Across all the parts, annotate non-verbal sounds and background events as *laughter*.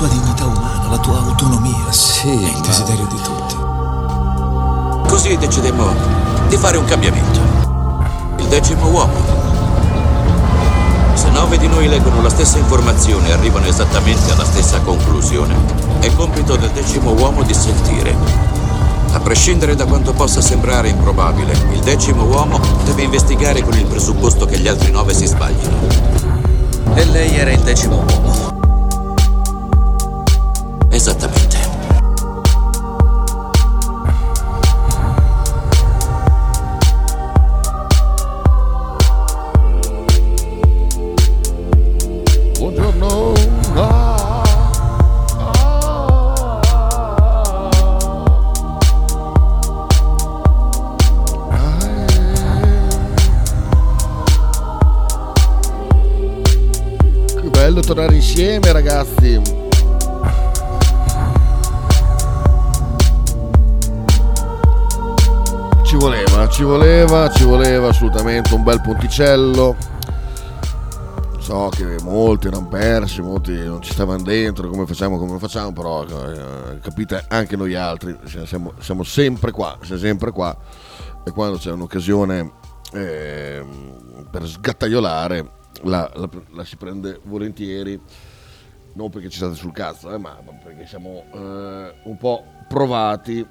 tua dignità umana, la tua autonomia. Sì, è il desiderio di tutti. Così decidemmo di fare un cambiamento. Il decimo uomo. Se nove di noi leggono la stessa informazione e arrivano esattamente alla stessa conclusione, è compito del decimo uomo di sentire. A prescindere da quanto possa sembrare improbabile, il decimo uomo deve investigare con il presupposto che gli altri nove si sbaglino. E lei era il decimo uomo. Esattamente. Buongiorno. Bel ponticello. So che molti erano persi, molti non ci stavano dentro, come facciamo, come facciamo, però eh, capite anche noi altri, cioè, siamo, siamo sempre qua, siamo sempre qua e quando c'è un'occasione eh, per sgattaiolare la, la- la si prende volentieri, non perché ci state sul cazzo, eh, ma perché siamo eh, un po' provati.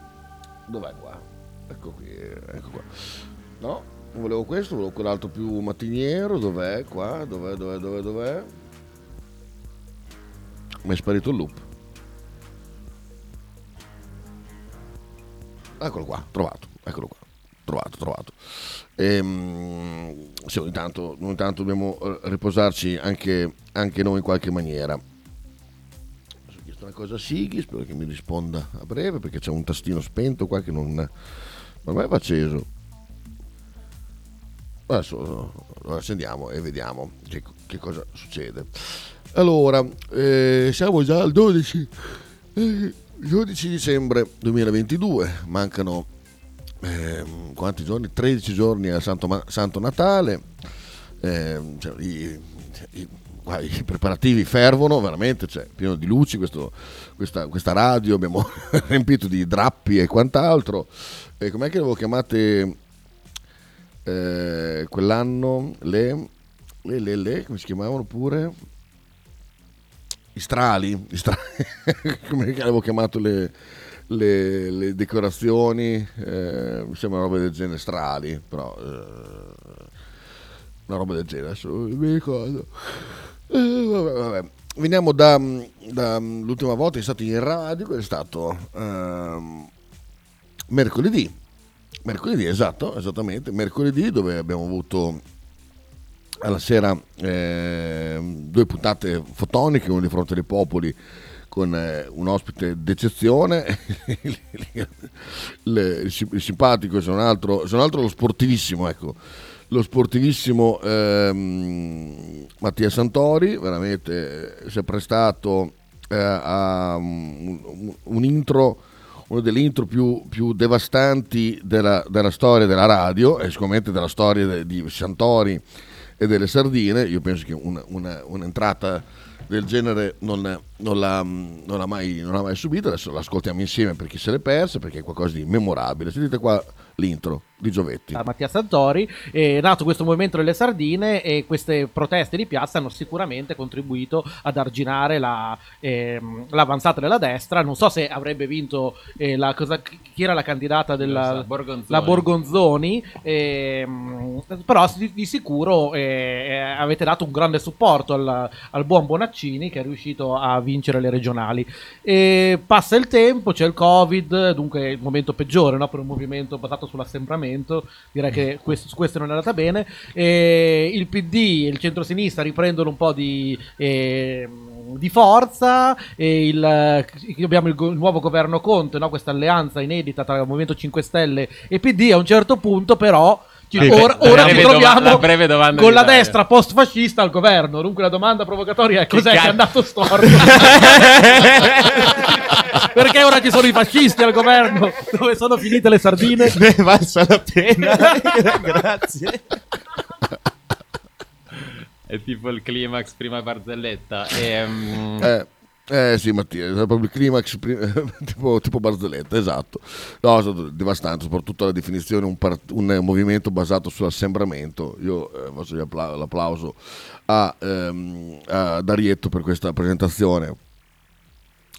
Dov'è qua? Ecco qui, ecco qua. No, volevo questo, volevo quell'altro più mattiniero. Dov'è qua? Dov'è, dov'è, dov'è, dov'è? Mi è sparito il loop. Eccolo qua, trovato, eccolo qua, trovato, trovato. Ehm, sì, ogni tanto, ogni tanto dobbiamo eh, riposarci anche, anche noi in qualche maniera. Una cosa a Sighi, spero che mi risponda a breve perché c'è un tastino spento qua che non, mi va acceso. Adesso lo accendiamo e vediamo che, che cosa succede. Allora, eh, siamo già al 12, eh, 12 dicembre 2022, mancano ehm, quanti giorni? 13 giorni a Santo, Santo Natale, Ehm, cioè, i, i- i preparativi fervono veramente, cioè, pieno di luci questo- questa, questa radio, abbiamo *laughs* riempito di drappi e quant'altro. E com'è che avevo chiamate eh, quell'anno le, le, le, le, come si chiamavano pure? I strali, i stra- *laughs* come avevo chiamato le, le, le decorazioni, eh, mi sembra roba del genere, strali, però eh, una roba del genere, adesso non mi ricordo. Eh, vabbè, vabbè. Veniamo da, da- l'ultima volta che è stato in radio, è stato ehm, mercoledì. Mercoledì, esatto, esattamente, mercoledì dove abbiamo avuto alla sera ehm, due puntate fotoniche, una di fronte dei popoli con eh, un ospite d'eccezione, *laughs* il, il sim- il simpatico, se non altro, se non altro lo sportivissimo, ecco, lo sportivissimo ehm, Mattia Santori, veramente eh, si è prestato eh, a un- un intro, una delle intro più, più devastanti della, della storia della radio e sicuramente della storia de- di Santori e delle sardine. Io penso che una- una- un'entrata del genere non, non l'ha, non l'ha mai, non l'ha mai subita. Adesso l'ascoltiamo insieme per chi se l'è persa, perché è qualcosa di memorabile. Sentite qua l'intro di Giovetti. a Mattia Santori, è nato questo movimento delle sardine e queste proteste di piazza hanno sicuramente contribuito ad arginare la, ehm, l'avanzata della destra. Non so se avrebbe vinto eh, la, cosa, chi era la candidata della so, Borgonzoni. la Borgonzoni, ehm, però di, di sicuro eh, avete dato un grande supporto al, al buon Bonaccini che è riuscito a vincere le regionali. E passa il tempo, c'è il Covid, dunque il momento peggiore no, per un movimento basato sull'assembramento. Direi che questo, su questo non è andata bene. E il PD e il centrosinistra riprendono un po' di, ehm, di forza. E il, abbiamo il, il nuovo governo Conte, no, questa alleanza inedita tra il Movimento 5 Stelle e PD. A un certo punto, però. Sì, ora ora ci doma- troviamo domanda con la Dario. destra post-fascista al governo. Dunque, la domanda provocatoria è: cos'è che, cazzo- è andato storto? *laughs* Perché ora ci sono i fascisti al governo? Dove sono finite le sardine? *laughs* Ne è valsa la pena. *laughs* Grazie. È tipo il climax prima barzelletta. Ehm, Eh, Eh sì, Mattia, è proprio il climax *laughs* tipo, tipo barzelletta, esatto. No, è stato devastante, soprattutto la definizione, un, part- un movimento basato sull'assembramento. Io eh, faccio gli appla- l'applauso a, ehm, a Darietto per questa presentazione.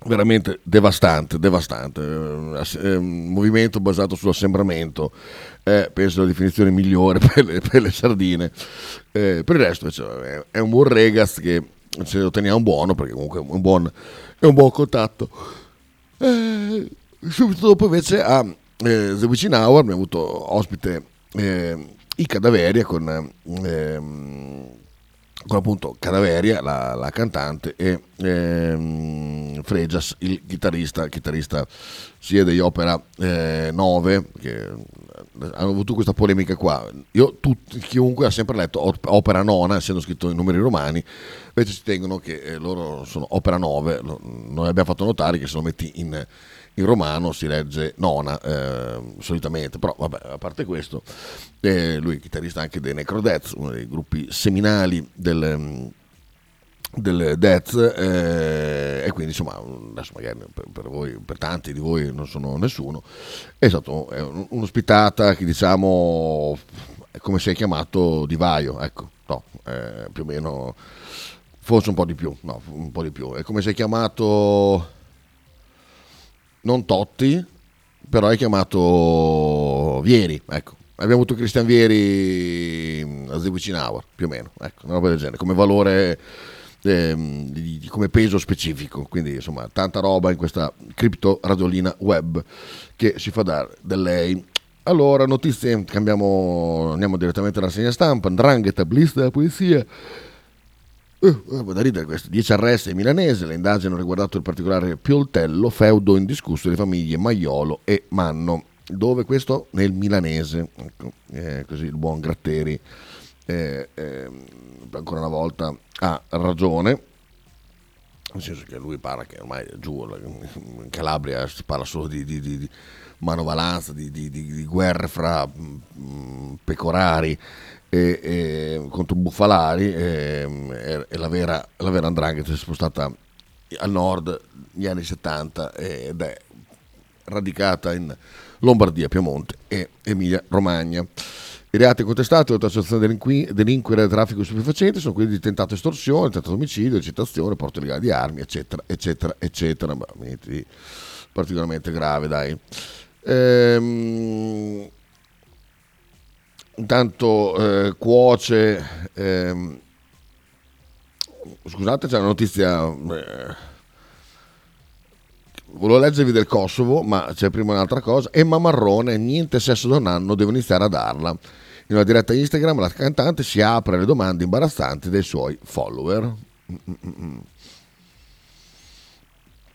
Veramente devastante, devastante. Eh, ass- eh, un movimento basato sull'assembramento è, penso, la definizione migliore *laughs* per le, per le sardine. Eh, per il resto, invece, è, un buon Regas che ce lo teniamo buono perché comunque è un buon, è un buon contatto. Eh, subito dopo invece a eh, The Witching Hour abbiamo avuto ospite eh, i Cadaveria con, ehm, con appunto Cadaveria, la, la cantante, e ehm, Fregias, il chitarrista, chitarrista sia degli Opera eh, 9, che hanno avuto questa polemica qua. Io, tutti, chiunque ha sempre letto op- Opera Nona, essendo scritto in numeri romani, invece ci tengono che eh, loro sono Opera 9, lo- noi abbiamo fatto notare che se lo metti in, in romano si legge nona eh, solitamente, però vabbè, a parte questo, eh, lui è chitarrista anche dei Necrodeath, uno dei gruppi seminali del, mm, del Death eh, e quindi insomma adesso magari per, per voi per tanti di voi non sono nessuno. È stato è un- un'ospitata che diciamo è come si è chiamato Divaio ecco no, eh, più o meno forse un po' di più no un po' di più. È come si è chiamato non Totti però è chiamato Vieri ecco. Abbiamo avuto Cristian Vieri mm, a Witching Hour più o meno ecco una roba del genere come valore ehm, di- di- come peso specifico. Quindi insomma tanta roba in questa cripto radiolina web che si fa dare da lei. Allora notizie cambiamo andiamo direttamente alla segna stampa. Ndrangheta blitz della polizia Uh, da ridere questo. 10 arresti milanese, le indagini hanno riguardato in particolare Pioltello, feudo indiscusso delle famiglie Maiolo e Manno. Dove questo? Nel milanese. Ecco, eh, così il buon Gratteri eh, eh, ancora una volta ha ragione. Nel senso che lui parla che ormai giù, in Calabria si parla solo di, di- di- di manovalanza, di, guerre fra mm, pecorari e, e contro bufalari e, e- la vera, la vera Andrangheta si è spostata al nord negli anni 70 ed è radicata in Lombardia, Piemonte e Emilia Romagna. I reati contestati oltre all'associazione delinqui- delinquere e traffico di stupefacenti sono quelli di tentato estorsione, tentato omicidio, incitazione, porto illegale di armi, eccetera, eccetera, eccetera. Ma niente di particolarmente grave, dai. Ehm, intanto eh, cuoce... ehm, scusate, c'è una notizia... eh, Volevo leggervi del Kosovo, ma c'è prima un'altra cosa. Emma Marrone, niente sesso da un anno, devo iniziare a darla. In una diretta Instagram la cantante si apre alle domande imbarazzanti dei suoi follower.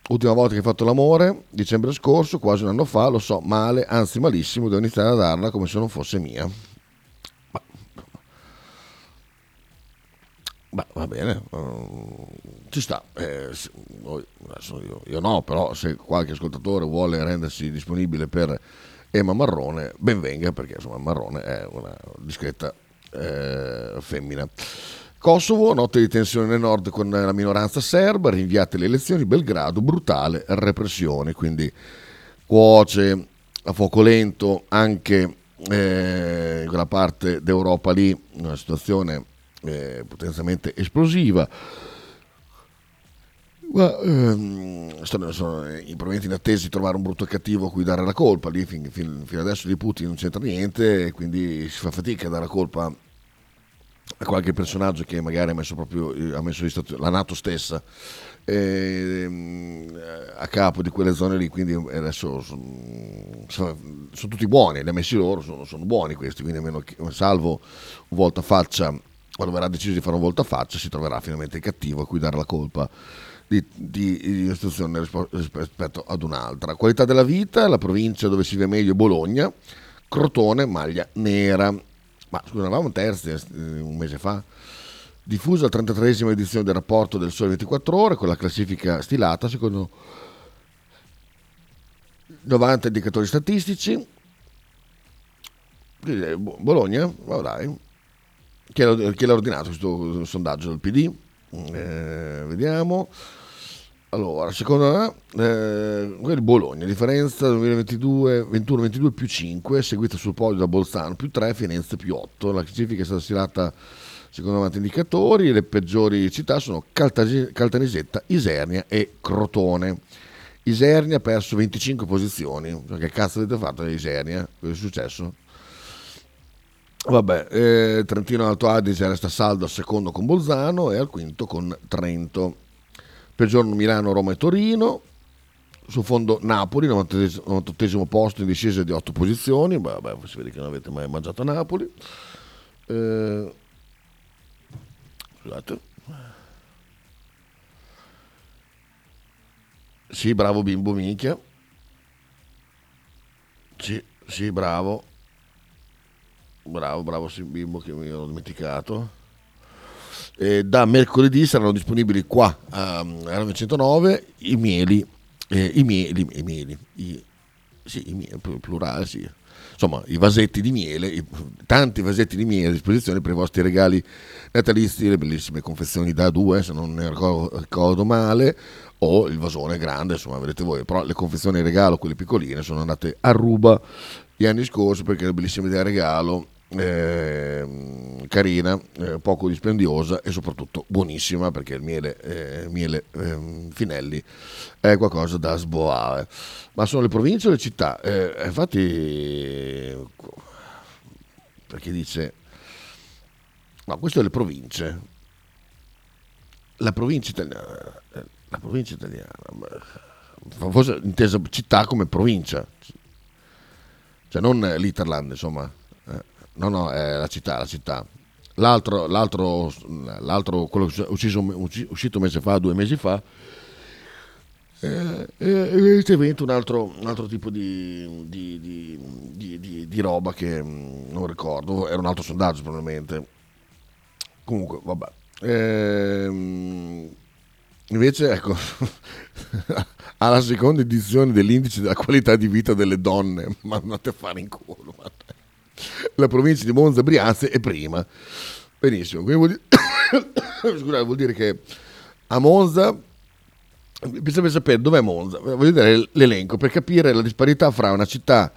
Ultima volta che ho fatto l'amore, dicembre scorso, quasi un anno fa, lo so, male, anzi malissimo, devo iniziare a darla come se non fosse mia. Ma, ma va bene, eh, ci sta. Eh, io, io no, però se qualche ascoltatore vuole rendersi disponibile per Emma Marrone, ben venga, perché insomma Marrone è una discreta eh, femmina. Kosovo, notte di tensione nel nord con la minoranza serba, rinviate le elezioni, Belgrado, brutale repressione, quindi cuoce a fuoco lento anche eh, in quella parte d'Europa lì, una situazione eh, potenzialmente esplosiva. Ma, ehm, sono, sono i proventi inattesi di trovare un brutto cattivo a cui dare la colpa. Lì fin, fin- fino adesso di Putin non c'entra niente e quindi si fa fatica a dare la colpa a qualche personaggio che magari ha messo proprio ha messo Stati- la Nato stessa ehm, a capo di quelle zone lì. Quindi adesso sono, sono- sono tutti buoni, li ha messi loro, sono, sono buoni questi. Quindi, a meno che, salvo un voltafaccia, quando verrà deciso di fare un voltafaccia, si troverà finalmente il cattivo a cui dare la colpa di, di, di istituzione rispo- rispetto ad un'altra. Qualità della vita, la provincia dove si vive meglio è Bologna, Crotone, maglia nera. Ma scusa, eravamo terzi eh, un mese fa? Diffusa la 33esima edizione del rapporto del Sole 24 Ore con la classifica stilata secondo 90 indicatori statistici. Bologna, ma dai. Chi l'ha, ordinato questo sondaggio del PD? Eh, vediamo. Allora, secondo me, eh, Bologna, differenza 2022, 21-22 più 5, seguita sul podio da Bolzano più 3, Firenze più 8. La classifica è stata stilata secondo quanti indicatori, le peggiori città sono Caltagi- Caltanissetta, Isernia e Crotone. Isernia ha perso 25 posizioni, Cioè, che cazzo avete fatto a Isernia? Cosa è successo? Vabbè, eh, Trentino Alto Adige resta saldo al secondo con Bolzano e al quinto con Trento. Peggiorano Milano, Roma e Torino. Su fondo Napoli, 98 posto in discesa di 8 posizioni. Vabbè, si vede che non avete mai mangiato Napoli. Eh, scusate. Sì, bravo bimbo minchia. Sì, sì, bravo. Bravo, bravo sì, bimbo che mi ero dimenticato. E da mercoledì saranno disponibili qua a Radio 109 i mieli, eh, i mieli, i mieli, i, sì, i mieli, plurale, sì. Insomma, i vasetti di miele, i- tanti vasetti di miele a disposizione per i vostri regali natalizi, le bellissime confezioni da due, se non ne ricordo, ricordo male, o il vasone grande, insomma, vedete voi. Però le confezioni regalo, quelle piccoline, sono andate a ruba gli anni scorsi perché è una bellissima idea regalo ehm, carina, eh, poco dispendiosa e soprattutto buonissima perché il miele, eh, miele ehm, Finelli è qualcosa da sboare. Ma sono le province o le città? Eh, infatti, perché dice, no, questo è le province. La provincia italiana, eh, la provincia italiana, ma- forse intesa città come provincia, cioè non l'Iterland, insomma. Eh, No, no, è la città, la città. L'altro, l'altro, l'altro quello ucciso, usci- uscito un mese fa, due mesi fa, eh, è evidentemente un altro, un altro tipo di, di- di- di- roba che mm, non ricordo, era un altro sondaggio probabilmente. Comunque, vabbè. Ehm, invece, ecco, *laughs* alla seconda edizione dell'indice della qualità di vita delle donne, *laughs* ma andate a fare in culo. ma- La provincia di Monza Brianza è prima. Benissimo, quindi vuol dire, *coughs* scusate, vuol dire che a Monza bisogna sapere dov'è Monza, voglio dire l'elenco per capire la disparità fra una città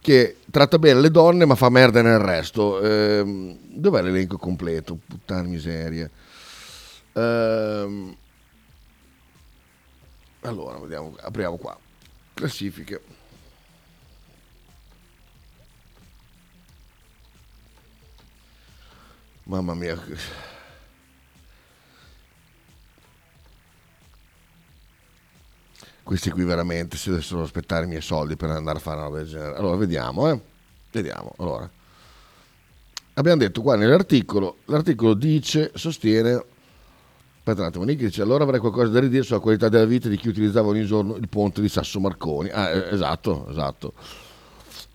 che tratta bene le donne ma fa merda nel resto. Ehm, dov'è l'elenco completo? Puttana miseria. Ehm, allora, vediamo, apriamo qua. Classifiche. Mamma mia. Questi qui veramente si dovessero aspettare i miei soldi per andare a fare una roba del genere. Allora, vediamo, eh. Vediamo, allora. Abbiamo detto qua nell'articolo, l'articolo dice, sostiene, aspetta un attimo, Nick dice, allora avrei qualcosa da ridire sulla qualità della vita di chi utilizzava ogni giorno il ponte di Sasso Marconi. Ah, eh, esatto, esatto.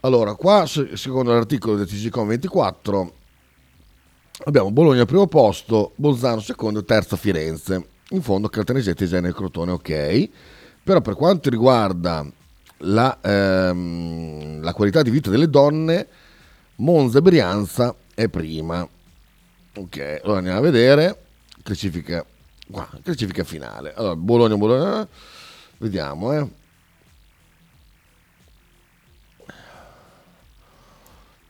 Allora, qua, se- secondo l'articolo del TGCOM 24, abbiamo Bologna al primo posto, Bolzano secondo, terza Firenze. In fondo Caltanissetta e Genere Crotone, ok. Però per quanto riguarda la, ehm, la qualità di vita delle donne, Monza e Brianza è prima. Ok, allora andiamo a vedere. Classifica, qua, classifica finale. Allora, Bologna, Bologna, vediamo, eh.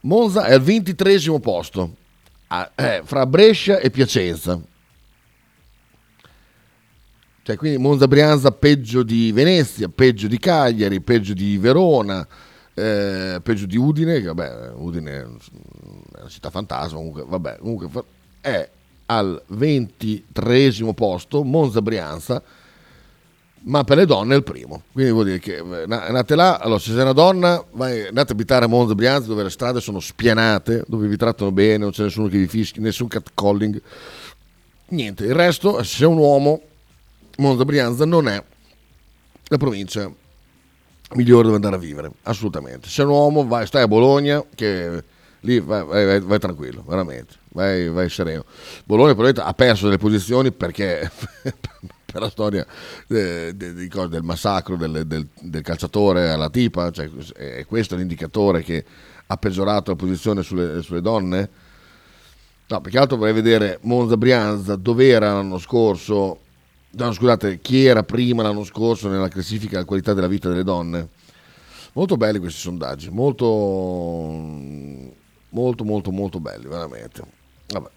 Monza è al ventitresimo posto, ah, eh, fra Brescia e Piacenza. Cioè, quindi Monza Brianza peggio di Venezia, peggio di Cagliari, peggio di Verona, eh, peggio di Udine, che vabbè, Udine è una città fantasma, comunque, vabbè, comunque è al ventitresimo posto, Monza Brianza, ma per le donne è il primo. Quindi vuol dire che eh, andate là, allora se sei una donna, vai, andate a abitare a Monza Brianza dove le strade sono spianate, dove vi trattano bene, non c'è nessuno che vi fischi, nessun catcalling. Niente, il resto, se sei un uomo, Monza Brianza non è la provincia migliore dove andare a vivere, assolutamente. Se sei un uomo, vai, stai a Bologna, che lì vai, vai- vai- tranquillo, veramente, vai sereno. Bologna probabilmente ha perso delle posizioni perché *laughs* *laughs* la storia eh, di cosa- del massacro del, del- del calciatore alla tipa, cioè, è questo l'indicatore che ha peggiorato la posizione sulle, sulle donne? No, perché altro vorrei vedere Monza Brianza dove era l'anno scorso no, scusate, chi era prima l'anno scorso nella classifica della qualità della vita delle donne. Molto belli questi sondaggi, molto, molto, molto, molto belli, veramente. Vabbè.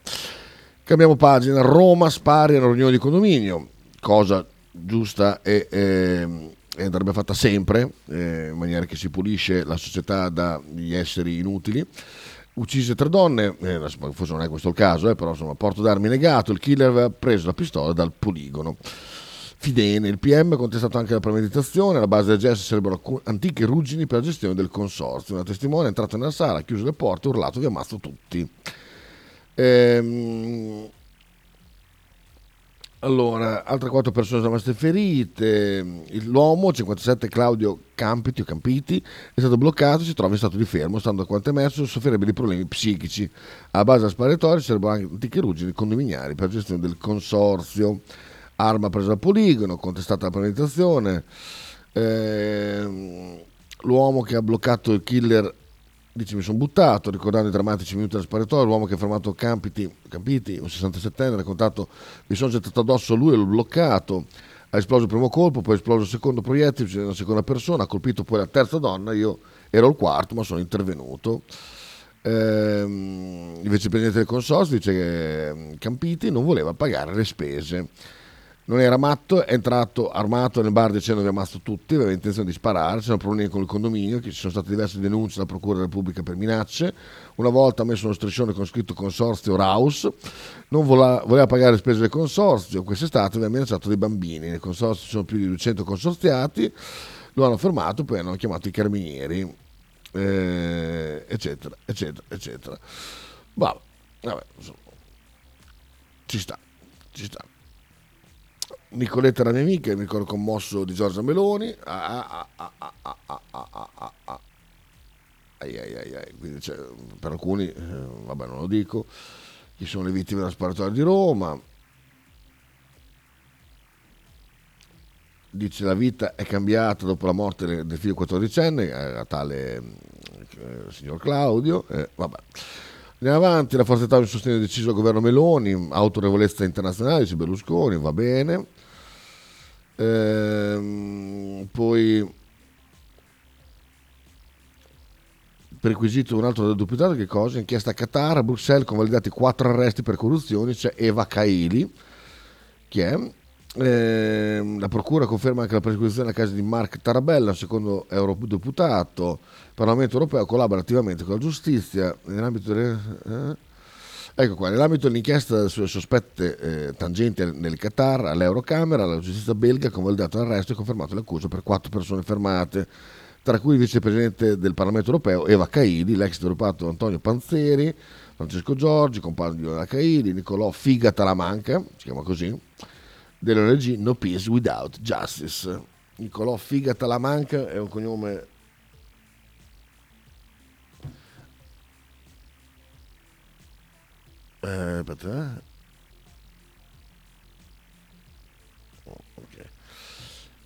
Cambiamo pagina, Roma spari alla riunione di condominio, cosa giusta e, e- e andrebbe fatta sempre, eh, in maniera che si pulisce la società dagli esseri inutili. Uccise tre donne, eh, forse non è questo il caso, eh, però insomma, porto d'armi negato, il killer aveva preso la pistola dal poligono. Fidene, il PM ha contestato anche la premeditazione, alla base del gesto sarebbero antiche ruggini per la gestione del consorzio. Una testimone è entrata nella sala, ha chiuso le porte, ha urlato vi ammazzo tutti. Ehm, allora, altre quattro persone sono rimaste ferite. L'uomo, 57 Claudio Campiti Campiti, è stato bloccato si trova in stato di fermo, stando a quanto emerso soffrirebbe di problemi psichici. A base sparatoria sarebbero anche ruggini condominiali per gestione del consorzio. Arma presa al poligono, contestata la premeditazione. Ehm, l'uomo che ha bloccato il killer dice mi sono buttato, ricordando i drammatici minuti della sparatoria, l'uomo che ha fermato Campiti, Campiti un 67enne, ha raccontato mi sono gettato addosso a lui e l'ho bloccato, ha esploso il primo colpo, poi è esploso il secondo proiettile, una seconda persona, ha colpito poi la terza donna, io ero il quarto ma sono intervenuto. Ehm, il vicepresidente del consorzio dice che ehm, Campiti non voleva pagare le spese. Non era matto, è entrato armato nel bar dicendo che ha ammazzato tutti, aveva intenzione di sparare, c'erano problemi con il condominio, ci sono state diverse denunce dalla Procura della Repubblica per minacce. Una volta ha messo uno striscione con scritto consorzio Raus, non vola- voleva pagare le spese del consorzio, quest'estate aveva minacciato dei bambini, nel consorzio ci sono più di 200 consorziati, lo hanno fermato, poi hanno chiamato i carabinieri, eh, eccetera, eccetera, eccetera. Vabbè, vabbè, ci sta, ci sta. Nicoletta era mia amica, mi ricordo commosso di Giorgia Meloni. Ah, ah, ah, ah, ah, ah, ah, ah. ai, ai, ai, Quindi, cioè, per alcuni, eh, vabbè non lo dico, chi sono le vittime della sparatoria di Roma. Dice la vita è cambiata dopo la morte del figlio 14enne, a tale eh, signor Claudio. Eh, vabbè. Andiamo avanti, la Forza Italia sostiene deciso il governo Meloni, autorevolezza internazionale, dice Berlusconi, va bene. Ehm, poi perquisito un altro deputato, che cosa? Inchiesta a Qatar, a Bruxelles convalidati quattro arresti per corruzione, c'è Eva Kaili, che è... Ehm, la procura conferma anche la persecuzione a casa di Mark Tarabella, secondo eurodeputato. Il Parlamento europeo collabora attivamente con la giustizia nell'ambito delle- eh? Ecco qua, nell'ambito dell'inchiesta sulle sospette eh, tangenti nel Qatar, all'Eurocamera, la giustizia belga ha convalidato l'arresto e confermato l'accusa per quattro persone fermate, tra cui il vicepresidente del Parlamento europeo Eva Kaili, l'ex deputato Antonio Panzeri, Francesco Giorgi, compagno di Eva Kaili, Nicolò Figa Talamanca, si chiama così, dell'ONG No Peace Without Justice. Nicolò Figa Talamanca è un cognome Eh, aspetta,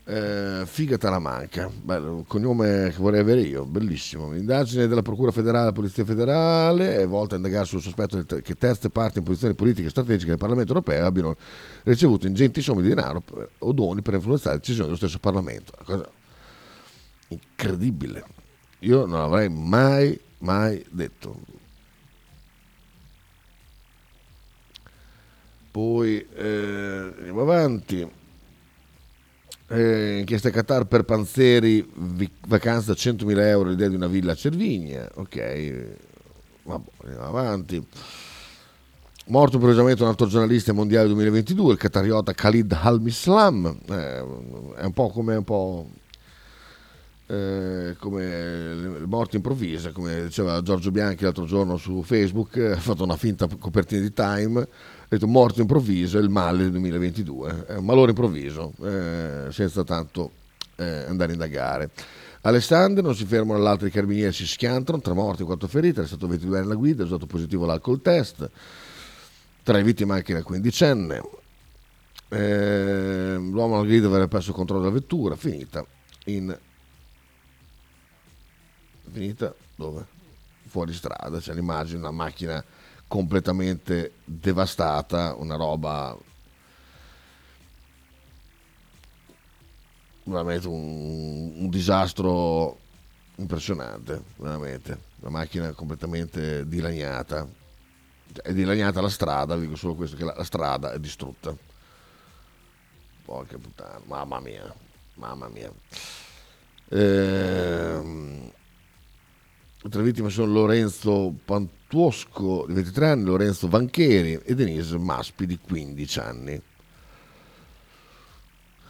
Eh, Figa Talamanca, bello, un cognome che vorrei avere io, bellissimo. L'indagine della Procura federale Polizia federale è volta a indagare sul sospetto che terze parti in posizioni politiche e strategiche del Parlamento europeo abbiano ricevuto ingenti somme di denaro o doni per influenzare le decisioni dello stesso Parlamento. Una cosa incredibile. Io non l'avrei mai, mai detto. Poi eh, andiamo avanti. Eh, inchiesta Qatar per Panzeri, vi- vacanza 100.000 euro, l'idea di una villa a Cervigna. Ok, vabbè, andiamo avanti. Morto improvvisamente un altro giornalista mondiale 2022, il qatariota Khalid Al-Mislam. Eh, è un po' come un po' eh, come morte improvvise, come diceva Giorgio Bianchi l'altro giorno su Facebook, eh, ha fatto una finta copertina di Time, detto morto improvviso è il male del 2022, è un malore improvviso, eh, senza tanto eh, andare a indagare. Alessandro non si fermano all'altro i carabinieri si schiantano, tre morti, quattro feriti, è stato 22 anni la guida, è stato positivo l'alcol test, tra le vittime anche la quindicenne, Eh, l'uomo alla guida avrebbe perso il controllo della vettura, finita in finita dove? Fuori strada, c'è l'immagine, una macchina completamente devastata, una roba veramente un, un disastro impressionante, veramente. La macchina completamente dilaniata. È dilaniata la strada, dico solo questo, che la, la strada è distrutta. Porca puttana, mamma mia, mamma mia. Ehm, le tre vittime sono Lorenzo Pantuosco di 23 anni, Lorenzo Vancheri e Denise Maspi di 15 anni.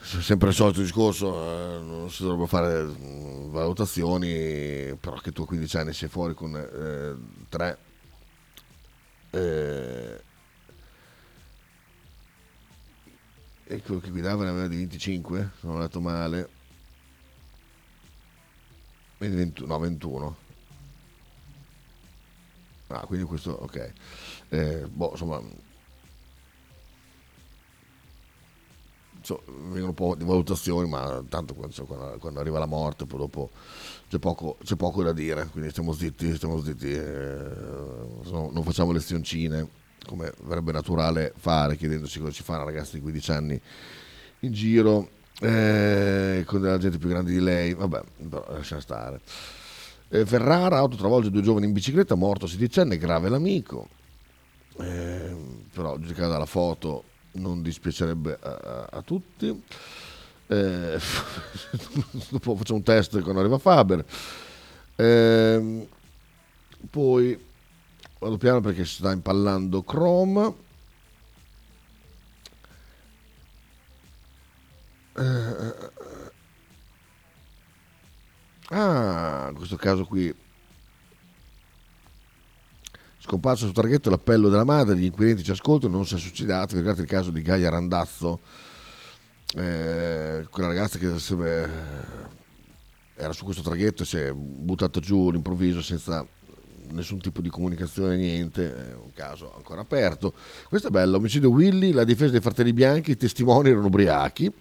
Sempre il solito discorso, eh, non si dovrebbero fare mm, valutazioni, però che tu a 15 anni sei fuori con eh, tre eh, e quello che guidava ne aveva di 25, se non ho letto male. Quindi 20 no, 21. Ah, quindi questo, ok. Eh, boh, insomma, so- vengono un po' di valutazioni, ma tanto quando, quando- quando arriva la morte, poi dopo c'è poco, c'è poco da dire, quindi stiamo zitti, stiamo zitti, eh, no- non facciamo lezioncine, come verrebbe naturale fare, chiedendosi cosa ci fa una ragazza di 15 anni in giro, eh, con della gente più grande di lei, vabbè, però lascia stare. Eh, Ferrara, auto travolge due giovani in bicicletta, morto 16enne, grave l'amico. Eh, però giudicata dalla foto non dispiacerebbe a, a- tutti. Eh, *laughs* dopo facciamo un test quando arriva Faber. Ehm, poi vado piano perché si sta impallando Chrome. Eh, ah, in questo caso qui. Scomparso sul traghetto l'appello della madre, gli inquirenti ci ascoltano, non si è suicidato, ricordate il caso di Gaia Randazzo, eh, quella ragazza che sarebbe- era su questo traghetto e si è buttata giù all'improvviso senza nessun tipo di comunicazione, niente, è un caso ancora aperto. Questo è bello, omicidio Willy, la difesa dei fratelli bianchi, i testimoni erano ubriachi.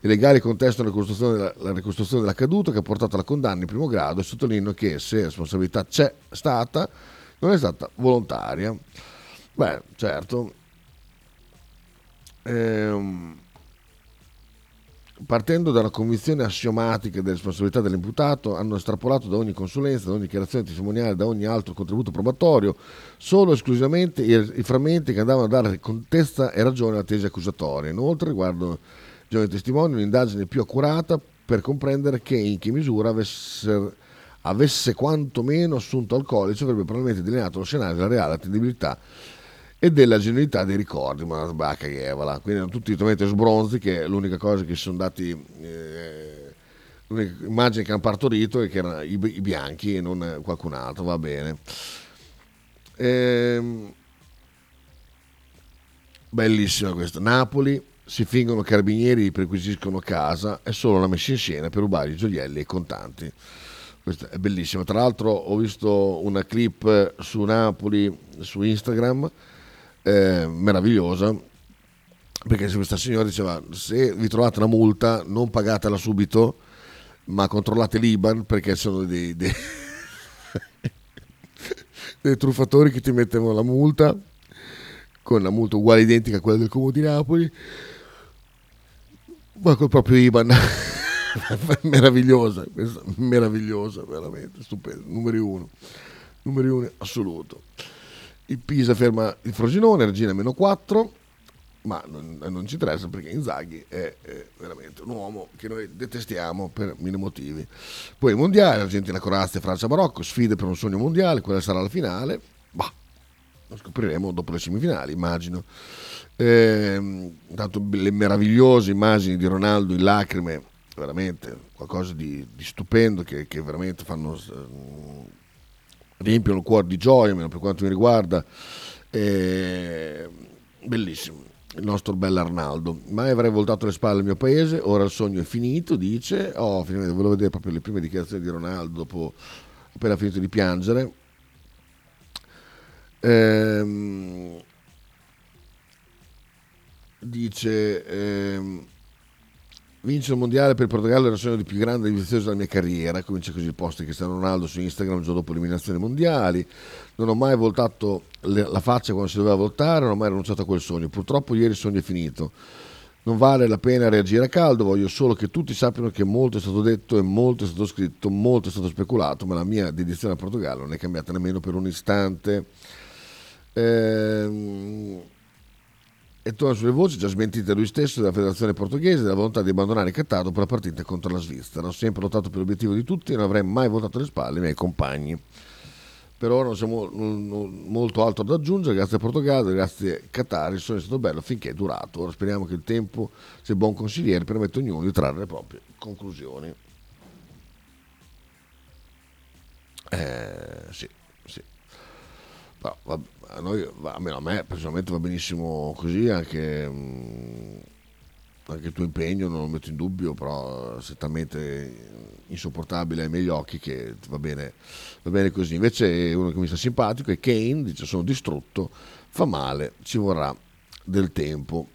I legali contestano la la ricostruzione dell'accaduto che ha portato alla condanna in primo grado e sottolineano che se responsabilità c'è stata, non è stata volontaria. Beh, certo. Ehm, partendo da una convinzione assiomatica della responsabilità dell'imputato, hanno estrapolato da ogni consulenza, da ogni dichiarazione testimoniale, da ogni altro contributo probatorio, solo e esclusivamente i, i frammenti che andavano a dare contezza e ragione alla tesi accusatoria. Inoltre, riguardo i giovani testimoni, un'indagine più accurata per comprendere che in che misura avesse, avesse quantomeno assunto alcolici avrebbe probabilmente delineato lo scenario della reale attendibilità e della genuinità dei ricordi, ma una bacca che evala. Quindi erano tutti totalmente sbronzi, che è l'unica cosa che si sono dati, eh, l'unica immagine che hanno partorito è che erano i, i bianchi e non qualcun altro, va bene. Ehm, bellissima questa. Napoli, si fingono carabinieri, perquisiscono casa, è solo una messa in scena per rubare i gioielli e i contanti. Questa è bellissima. Tra l'altro ho visto una clip su Napoli, su Instagram, eh, meravigliosa, perché questa signora diceva se vi trovate una multa non pagatela subito, ma controllate l'Iban perché sono dei, dei, *laughs* dei truffatori che ti mettono la multa con la multa uguale identica a quella del comune di Napoli ma col proprio Iban. *laughs* Meravigliosa meravigliosa veramente stupenda. Numeri uno numeri uno assoluto il Pisa ferma il Frosinone Regina meno 4 ma non, non ci interessa perché Inzaghi è, è veramente un uomo che noi detestiamo per mille motivi. Poi i mondiali Argentina Croazia Francia Marocco sfide per un sogno mondiale quella sarà la finale bah lo scopriremo dopo le semifinali immagino. Tanto le meravigliose immagini di Ronaldo in lacrime veramente qualcosa di, di stupendo che, che veramente fanno eh, riempiono il cuore di gioia almeno per quanto mi riguarda Eh, bellissimo il nostro bel Arnaldo. Mai avrei voltato le spalle al mio paese ora il sogno è finito dice. Oh finalmente volevo vedere proprio le prime dichiarazioni di Ronaldo dopo appena finito di piangere. Ehm, dice ehm, vincere il mondiale per il Portogallo era il sogno di più grande e vizioso della mia carriera. Comincia così il post di Cristiano Ronaldo su Instagram il giorno dopo l'eliminazione mondiali. Non ho mai voltato le- la faccia quando si doveva voltare non ho mai rinunciato a quel sogno. Purtroppo ieri il sogno è finito. Non vale la pena reagire a caldo, voglio solo che tutti sappiano che molto è stato detto e molto è stato scritto, molto è stato speculato, ma la mia dedizione al Portogallo non è cambiata nemmeno per un istante. Ehm, e torna sulle voci già smentite lui stesso della federazione portoghese della volontà di abbandonare Qatar per la partita contro la Svizzera. Ho sempre lottato per l'obiettivo di tutti e non avrei mai votato alle spalle i miei compagni. Per ora non c'è molto altro da aggiungere, grazie a Portogallo, grazie a Qatar, il sogno è stato bello finché è durato. Ora speriamo che il tempo sia buon consigliere permette a ognuno di trarre le proprie conclusioni. Eh, sì. Però, va- a, noi, va- almeno a me personalmente va benissimo così, anche, mm, anche il tuo impegno non lo metto in dubbio, però sei talmente insopportabile ai miei occhi che va bene, va bene così. Invece uno che mi sta simpatico è Kane, dice sono distrutto, fa male, ci vorrà del tempo.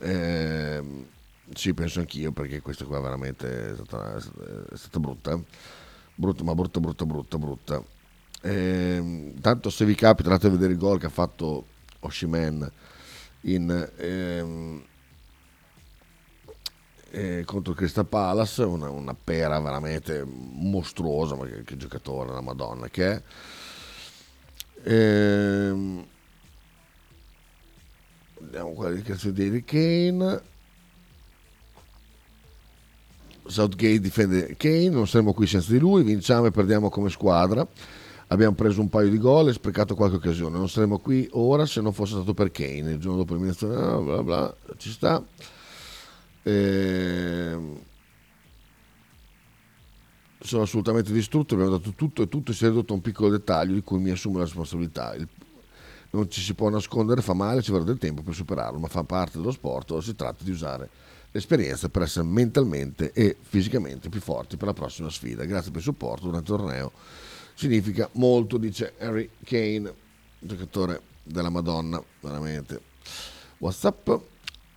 Ehm, sì, penso anch'io perché questa qua veramente è stata, è stata brutta, brutta, ma brutta, brutta, brutta, brutta. Ehm, tanto se vi capita andate a vedere il gol che ha fatto Oshiman in, ehm, eh, contro il Crystal Palace, una, una pera veramente mostruosa, ma che, che giocatore, la Madonna che è. Ehm, vediamo qua le dichiarazioni di Harry Kane. Southgate difende Kane, non saremo qui senza di lui, vinciamo e perdiamo come squadra. Abbiamo preso un paio di gol e sprecato qualche occasione. Non saremmo qui ora se non fosse stato per Kane. Il giorno dopo l'eliminazione, ah, bla bla, ci sta. Ehm, sono assolutamente distrutto, abbiamo dato tutto e tutto si è ridotto a un piccolo dettaglio di cui mi assumo la responsabilità. Il- non ci si può nascondere, fa male, ci vorrà del tempo per superarlo, ma fa parte dello sport, ora si tratta di usare l'esperienza per essere mentalmente e fisicamente più forti per la prossima sfida. Grazie per il supporto durante il torneo. Significa molto, dice Harry Kane, giocatore della Madonna, veramente. Whatsapp,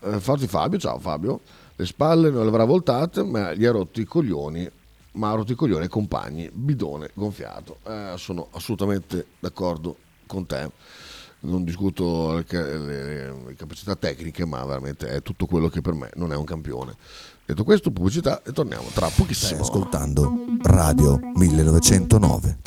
eh, Forti Fabio, ciao Fabio, le spalle non le avrà voltate, ma gli ha rotto i coglioni, ma ha rotto i coglioni ai compagni, bidone gonfiato. Eh, sono assolutamente d'accordo con te, non discuto le, le- le capacità tecniche, ma veramente è tutto quello che per me non è un campione. Detto questo, pubblicità e torniamo tra Stai pochissimo. ascoltando Radio 1909.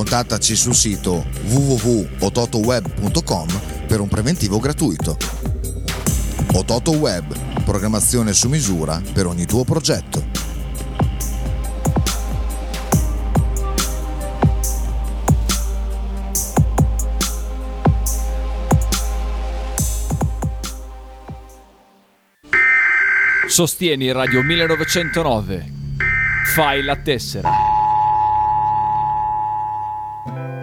Contattaci sul sito www.ototoweb.com per un preventivo gratuito. Ototo Web, programmazione su misura per ogni tuo progetto. Sostieni Radio 1909. Fai la tessera.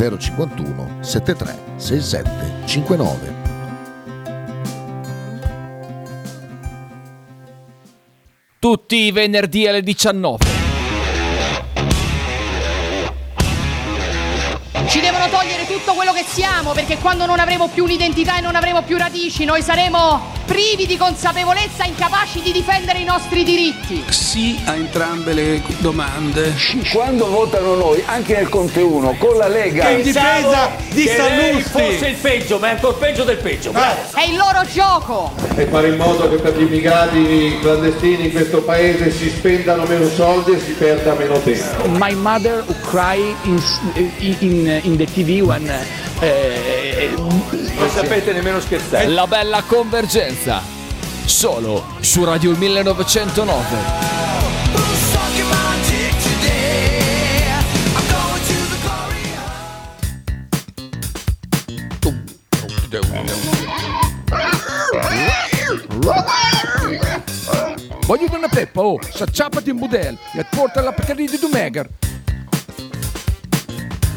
051 73 67 59. Tutti i venerdì alle 19. Ci devono togliere tutto quello che siamo, perché quando non avremo più un'identità e non avremo più radici, noi saremo privi di consapevolezza, incapaci di difendere i nostri diritti. Sì a entrambe le domande. Quando votano noi, anche nel Conte 1, con la Lega. in difesa di che Sallusti. fosse il peggio, ma è ancora peggio del peggio. Bravo. È il loro gioco. e fare in modo che per gli immigrati clandestini in questo paese si spendano meno soldi e si perda meno tempo. My mother cry in, in, in the TV when eh, Non sapete nemmeno scherzare. La bella convergenza. Solo su Radio 1909. Voglio una peppa, oh, s'acciappati in budel e porta la Pcarì di Dumegar.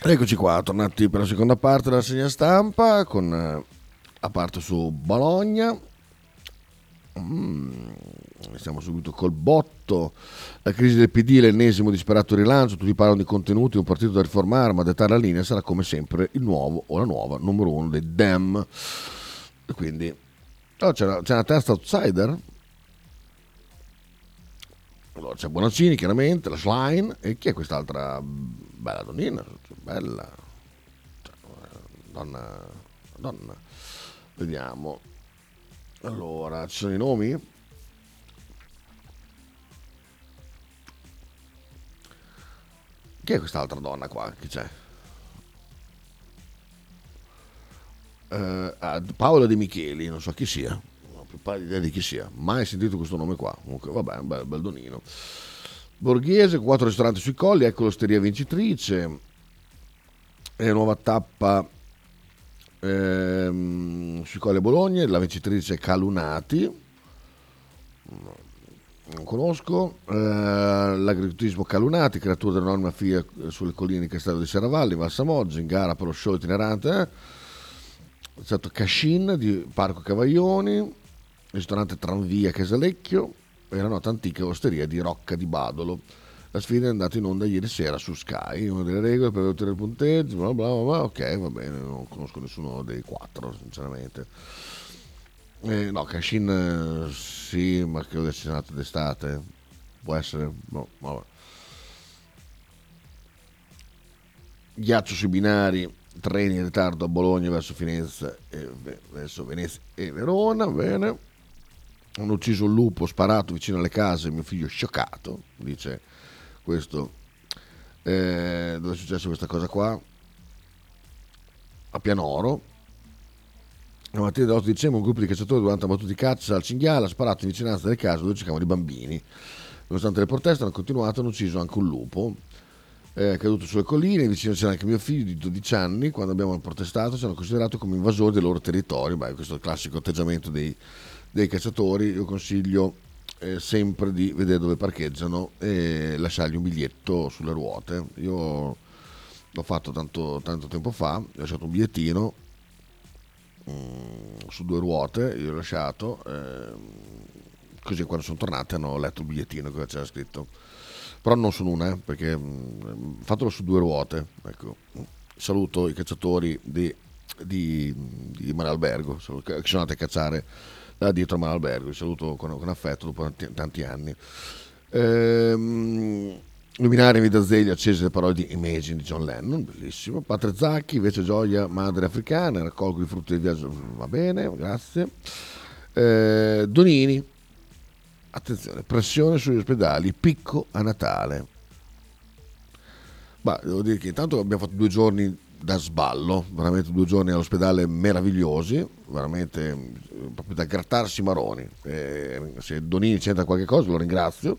Eccoci qua, tornati per la seconda parte della segna stampa con eh, la parte su Bologna. Mm, Stiamo subito col botto. La crisi del PD, l'ennesimo disperato rilancio. Tutti parlano di contenuti, un partito da riformare, ma a dettare la linea sarà come sempre il nuovo o la nuova numero uno dei Dem. Quindi allora, c'è, una, c'è una terza outsider. Allora, c'è Bonaccini, chiaramente, la Schlein e chi è quest'altra bella donnina? Bella, cioè, donna, donna. Vediamo. Allora, ci sono i nomi? Chi è quest'altra donna qua? Chi c'è? Eh, ah, Paola De Micheli, non so chi sia, più pari idea di chi sia, mai sentito questo nome qua. Comunque, vabbè, un bel, bel donino. Borghese, quattro ristoranti sui colli, ecco l'osteria vincitrice. E nuova tappa ehm, sui colli a Bologna, la vincitrice Calunati. Non conosco. Eh, l'agriturismo Calunati, creatura dell'enorme FIA sulle colline di Castello di Serravalli, Valsamoggia, in gara per lo show itinerante. Eh. Stato Cascin di Parco Cavaglioni, ristorante Tranvia Casalecchio e la nota antica osteria di Rocca di Badolo. La sfida è andata in onda ieri sera su Sky, una delle regole per ottenere il punteggio, bla bla bla, ok, va bene, non conosco nessuno dei quattro, sinceramente. Eh, no, Cashin eh, sì, ma credo sia nato d'estate, può essere, no, vabbè. Ghiaccio sui binari, treni in ritardo a Bologna verso Firenze e verso Venezia e Verona, bene. Hanno ucciso un lupo sparato vicino alle case, mio figlio è scioccato, dice questo. Eh, dove è successa questa cosa qua? A Pianoro. La mattina dell'8 dicembre un gruppo di cacciatori durante una battuta di caccia al cinghiale ha sparato in vicinanza delle case dove cercavano i bambini. Nonostante le proteste hanno continuato, hanno ucciso anche un lupo. È caduto sulle colline, vicino c'era anche mio figlio di 12 anni, quando abbiamo protestato ci hanno considerato come invasori del loro territorio, Beh, questo è il classico atteggiamento dei, dei cacciatori, io consiglio eh, sempre di vedere dove parcheggiano e lasciargli un biglietto sulle ruote. Io l'ho fatto tanto, tanto tempo fa, ho lasciato un bigliettino mm, su due ruote, io l'ho lasciato, eh, così quando sono tornati hanno letto il bigliettino che c'era scritto. Però non su una, eh, perché mm, fatelo su due ruote. Ecco. Saluto i cacciatori di, di, di Maralbergo, che sono andati a cacciare da dietro a Maralbergo. Vi saluto con, con affetto dopo tanti, tanti anni. Ehm, Luminare in vita Zeglia, accese le parole di Imagine di John Lennon, bellissimo. Padre Zacchi, invece Gioia, madre africana, raccolgo i frutti del viaggio, va bene, grazie. Eh, Donini, attenzione, pressione sugli ospedali, picco a Natale. Ma devo dire che intanto abbiamo fatto due giorni da sballo, veramente due giorni all'ospedale meravigliosi, veramente eh, proprio da grattarsi i maroni. Eh, se Donini c'entra qualche cosa lo ringrazio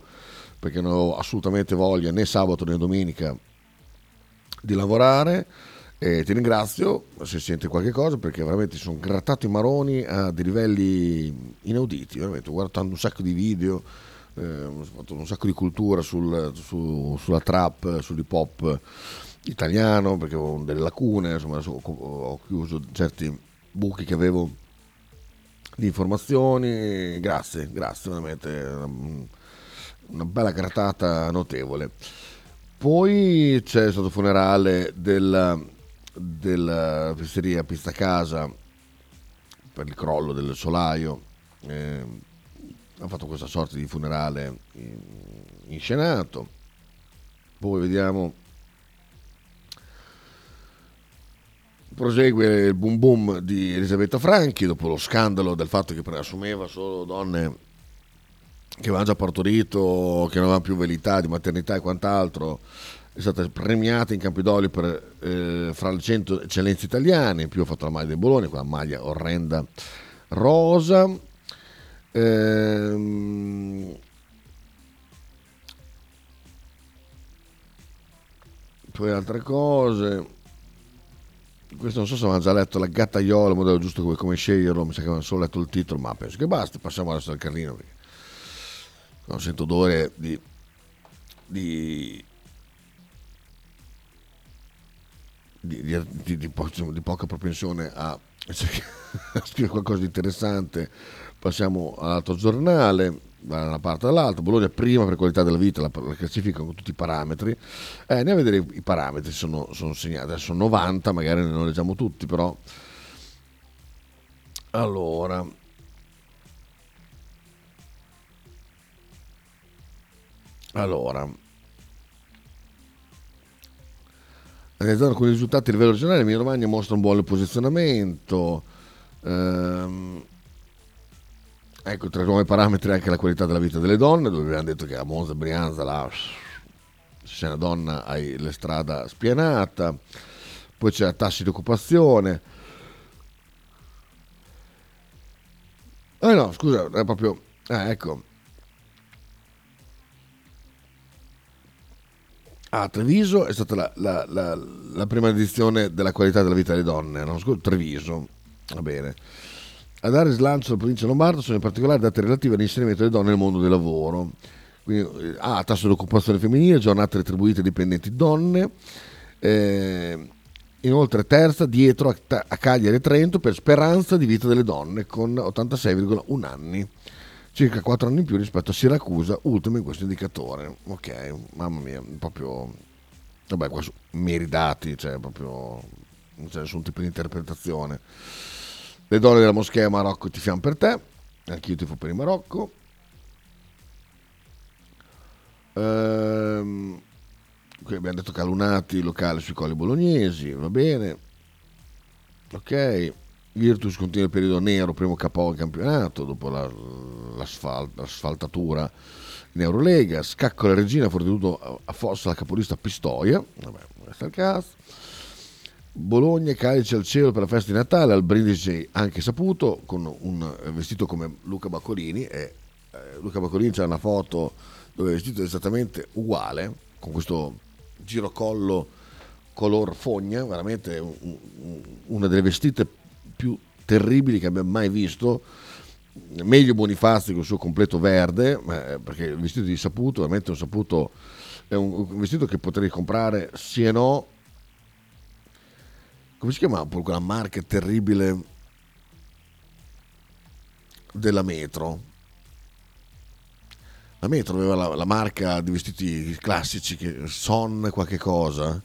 perché non ho assolutamente voglia né sabato né domenica di lavorare. E ti ringrazio se senti qualche cosa perché veramente sono grattato i maroni a dei livelli inauditi. Veramente, ho un sacco di video, eh, ho fatto un sacco di cultura sul- su- sulla trap, sull'hip hop italiano, perché avevo delle lacune, insomma ho, chiuso certi buchi che avevo di informazioni, grazie, grazie veramente, una, una bella grattata notevole. Poi c'è stato il funerale della, della pizzeria Pizza Casa per il crollo del solaio. Eh, hanno fatto questa sorta di funerale in- inscenato. Poi vediamo. Prosegue il boom boom di Elisabetta Franchi dopo lo scandalo del fatto che assumeva solo donne che avevano già partorito, che non avevano più velità di maternità e quant'altro. È stata premiata in Campidoglio per, eh, fra le 100 eccellenze italiane, in più ha fatto la maglia di Bologna, quella maglia orrenda rosa. Ehm, poi altre cose. Questo non so se avevano già letto la gattaiola, il modello giusto come, come sceglierlo, mi sa che avevano solo letto il titolo, ma penso che basti, passiamo adesso al carlino perché non sento odore di, di, di, di- di- po- poca propensione *laughs* a scrivere qualcosa di interessante. Passiamo all'altro giornale, da una parte all'altra. Bologna prima per qualità della vita, la, la classifica con tutti i parametri. Eh, andiamo a vedere i parametri, sono, sono segnati, adesso sono 90, magari non leggiamo tutti, però... Allora, allora, analizzando alcuni risultati a livello regionale, Emilia Romagna mostra un buon posizionamento. Ehm, ecco, tra i nuovi parametri anche la qualità della vita delle donne, dove abbiamo detto che a Monza e Brianza là, se sei una donna hai la strada spianata, poi c'è tassi di occupazione. Ah no, scusa, è proprio... Ah, ecco. A Treviso è stata la, la- la- la prima edizione della qualità della vita delle donne, no? Scusa, Treviso, va bene. A dare slancio alla provincia lombarda sono in particolare date relative all'inserimento delle donne nel mondo del lavoro. Quindi, eh, A, tasso di occupazione femminile, giornate retribuite dipendenti donne. Eh, inoltre terza dietro a, a Cagliari e Trento per speranza di vita delle donne con 86,1 anni circa 4 anni in più rispetto a Siracusa, ultimo in questo indicatore. Ok, mamma mia, proprio... Vabbè, qua sono meri dati, cioè proprio... non c'è nessun tipo di interpretazione. Le donne della moschea Marocco ti fiam per te, anch'io tifo per il Marocco. Ehm, qui abbiamo detto Calunati, locale sui colli bolognesi, va bene. Ok, Virtus continua il periodo nero, primo capo in campionato, dopo la- l'asfal- l'asfaltatura in Eurolega. Scacco la regina, fortenuto a fossa la capolista Pistoia. Vabbè, questo è il cazzo. Bologna, calice al cielo per la festa di Natale, al brindisi anche saputo, con un vestito come Luca Baccolini. E, eh, Luca Baccolini c'è una foto dove è vestito esattamente uguale, con questo girocollo color fogna, veramente un- un- una delle vestite più terribili che abbia mai visto. Meglio Bonifazzi con il suo completo verde, eh, perché il vestito di Saputo, veramente un Saputo, è un, un vestito che potrei comprare sì e no. Come si chiama poi quella marca terribile della Metro? La Metro aveva la, la marca di vestiti classici, che, Son qualche cosa.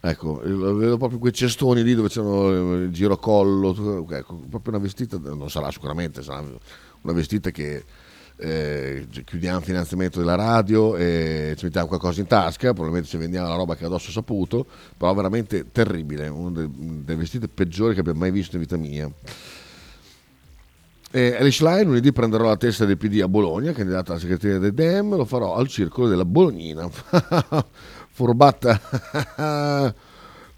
Ecco, vedo proprio quei cestoni lì dove c'erano il girocollo, ecco, proprio una vestita, non sarà sicuramente, sarà una vestita che eh, chiudiamo il finanziamento della radio e ci mettiamo qualcosa in tasca, probabilmente ci vendiamo la roba che addosso ho saputo, però veramente terribile, uno dei, dei vestiti peggiori che abbia mai visto in vita mia. E Alice Line lunedì prenderò la testa del PD a Bologna, candidata alla segreteria del Dem, lo farò al circolo della Bolognina. *laughs* Furbatta, *laughs*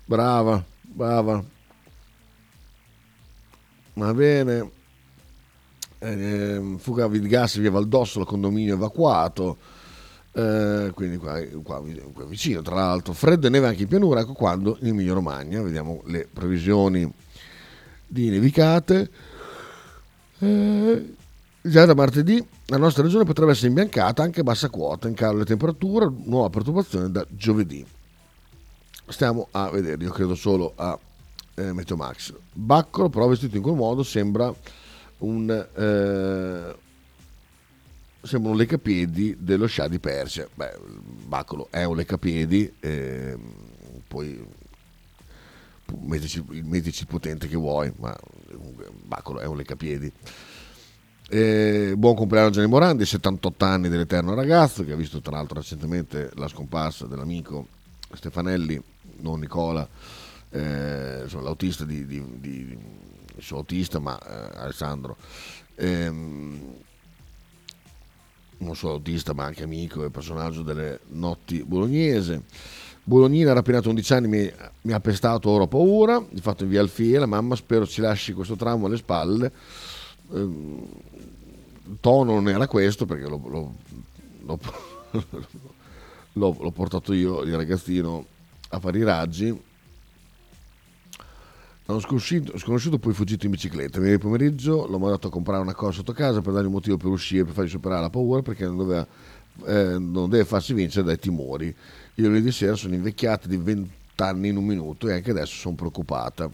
brava, brava. Va bene. Eh, fuga di gas via Valdossolo, condominio evacuato. Eh, quindi qua, qua- qua vicino, tra l'altro, freddo e neve anche in pianura. Ecco quando in Emilia Romagna, vediamo le previsioni di nevicate. Eh, già da martedì la nostra regione potrebbe essere imbiancata anche a bassa quota, in calo le temperature, nuova perturbazione da giovedì. Stiamo a vedere, io credo solo a eh, Meteomax. Baccolo, però vestito in quel modo, sembra un, eh, sembra un leccapiedi dello scià di Persia. Beh, Baccolo è un leccapiedi, eh, poi mettici, mettici il potente che vuoi, ma Baccolo è un leccapiedi. Eh, buon compleanno Gianni Morandi, 78 anni dell'eterno ragazzo che ha visto tra l'altro recentemente la scomparsa dell'amico Stefanelli, non Nicola, eh, insomma, l'autista di, di, di, il suo autista, ma eh, Alessandro. Ehm, non solo autista ma anche amico e personaggio delle notti bolognese. Bolognina, rapinato 11 anni, mi, mi, ha pestato, ora ho paura, di fatto in via Alfie, la mamma spero ci lasci questo tramo alle spalle. Ehm, il tono non era questo perché l'ho, l'ho, l'ho, *laughs* l'ho, portato io, il ragazzino, a fare i raggi. L'hanno sconosciuto, sconosciuto, poi fuggito in bicicletta. Ieri pomeriggio l'ho mandato a comprare una cosa sotto casa per dargli un motivo per uscire, per fargli superare la paura, perché non, doveva, eh, non deve farsi vincere dai timori. Io lunedì sera sono invecchiata di 20 anni in un minuto e anche adesso sono preoccupata.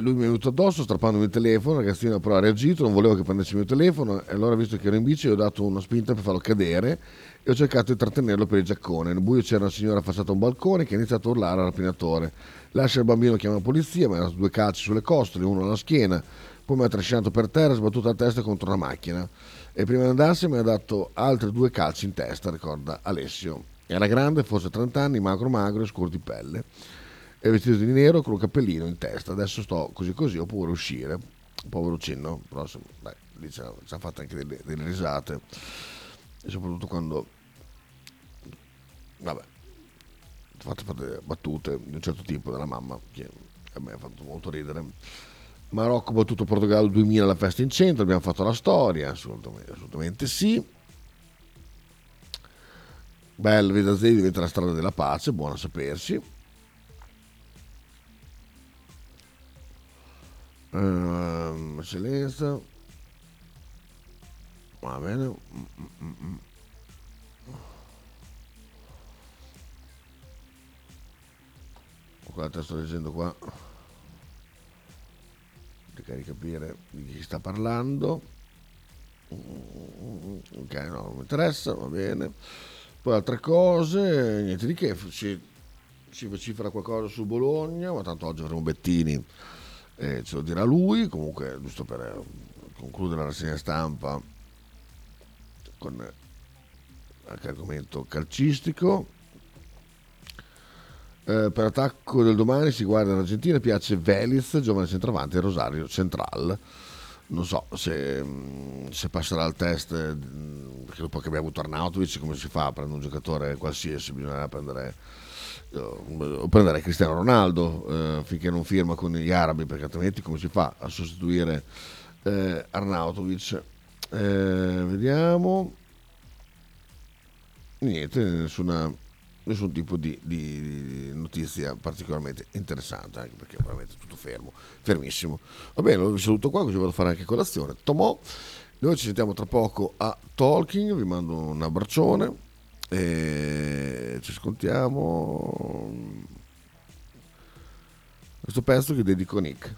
Lui mi è venuto addosso strappandomi il telefono, il ragazzino però ha reagito, non voleva che prendessi il mio telefono e allora visto che ero in bici ho dato una spinta per farlo cadere e ho cercato di trattenerlo per il giaccone. Nel buio c'era una signora affacciata a un balcone che ha iniziato a urlare al rapinatore. Lascia il bambino, chiama la polizia, mi ha dato due calci sulle costole, uno alla schiena, poi mi ha trascinato per terra, sbattuto la testa contro una macchina e prima di andarsene mi ha dato altri due calci in testa, ricorda Alessio. Era grande, forse 30 anni, magro magro e scuro di pelle è vestito di nero con un cappellino in testa. Adesso sto così così, di uscire. Povero Cinno, però lì ci ha fatto anche delle, delle, risate. E soprattutto quando... Vabbè, ha fatto fare battute di un certo tipo della mamma, che a me ha fatto molto ridere. Marocco battuto Portogallo 2000 alla festa in centro, abbiamo fatto la storia, assolutamente, assolutamente sì. Bello, Vedazei diventa la strada della pace, buono a sapersi. Uh, eccellenza. Va bene. Guarda, sto leggendo qua. Cercare di capire di chi sta parlando. Ok, no, non mi interessa, va bene. Poi altre cose, niente di che. Si, si vocifera qualcosa su Bologna, ma tanto oggi avremo Bettini eh, ce lo dirà lui, comunque giusto per eh, concludere la rassegna stampa con eh, qualche argomento calcistico. Eh, per attacco del domani si guarda in Argentina, piace Veliz, giovane centravanti, Rosario Central. Non so se, mm, se passerà il test, perché dopo che abbiamo avuto Arnautovic, come si fa a prendere un giocatore qualsiasi, bisognerà prendere o prendere Cristiano Ronaldo eh, finché non firma con gli arabi perché altrimenti come si fa a sostituire eh, Arnautovic? Eh, vediamo. Niente nessuna, nessun tipo di, di, notizia particolarmente interessante anche perché veramente tutto fermo fermissimo. Va bene vi saluto qua così vado a fare anche colazione. Tomò noi ci sentiamo tra poco a Talking vi mando un abbraccione e ci ascoltiamo questo pezzo che dedico a Nick.